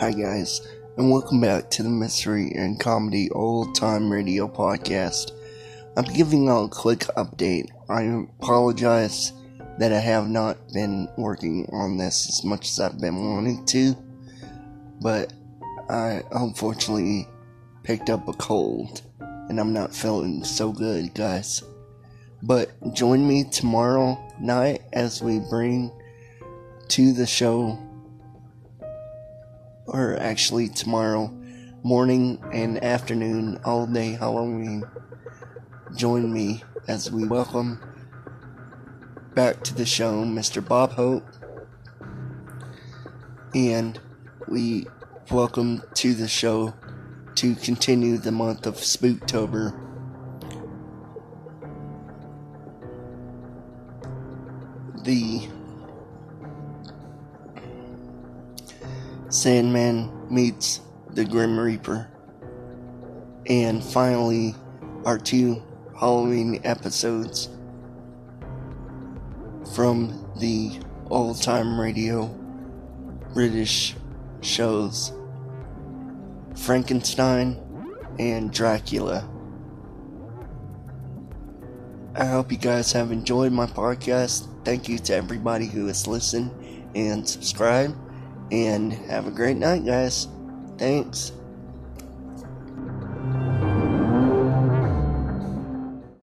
Hi, guys, and welcome back to the Mystery and Comedy Old Time Radio Podcast. I'm giving a quick update. I apologize that I have not been working on this as much as I've been wanting to, but I unfortunately picked up a cold and I'm not feeling so good, guys. But join me tomorrow night as we bring to the show, or actually tomorrow morning and afternoon, all day Halloween. Join me as we welcome back to the show Mr. Bob Hope, and we welcome to the show to continue the month of Spooktober. The Sandman meets the Grim Reaper. And finally, our two Halloween episodes from the old time radio British shows Frankenstein and Dracula. I hope you guys have enjoyed my podcast. Thank you to everybody who has listened and subscribed. And have a great night, guys. Thanks.